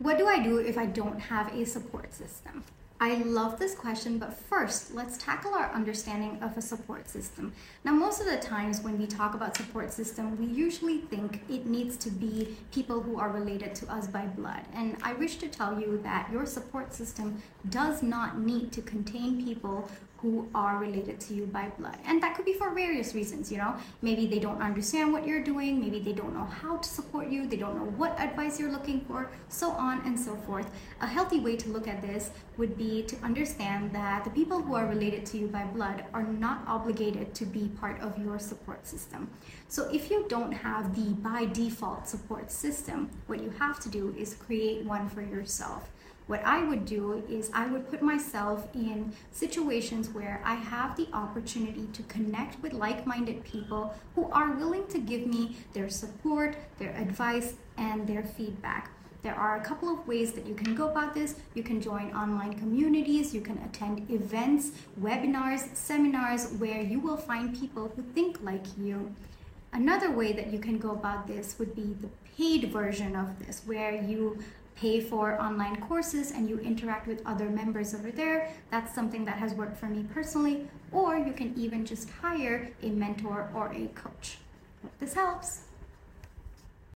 What do I do if I don't have a support system? I love this question, but first, let's tackle our understanding of a support system. Now, most of the times when we talk about support system, we usually think it needs to be people who are related to us by blood. And I wish to tell you that your support system does not need to contain people who are related to you by blood. And that could be for various reasons, you know. Maybe they don't understand what you're doing, maybe they don't know how to support you, they don't know what advice you're looking for, so on and so forth. A healthy way to look at this would be to understand that the people who are related to you by blood are not obligated to be part of your support system. So if you don't have the by default support system, what you have to do is create one for yourself what I would do is I would put myself in situations where I have the opportunity to connect with like minded people who are willing to give me their support, their advice, and their feedback. There are a couple of ways that you can go about this. You can join online communities, you can attend events, webinars, seminars where you will find people who think like you. Another way that you can go about this would be the paid version of this, where you pay for online courses and you interact with other members over there. That's something that has worked for me personally. Or you can even just hire a mentor or a coach. Hope this helps.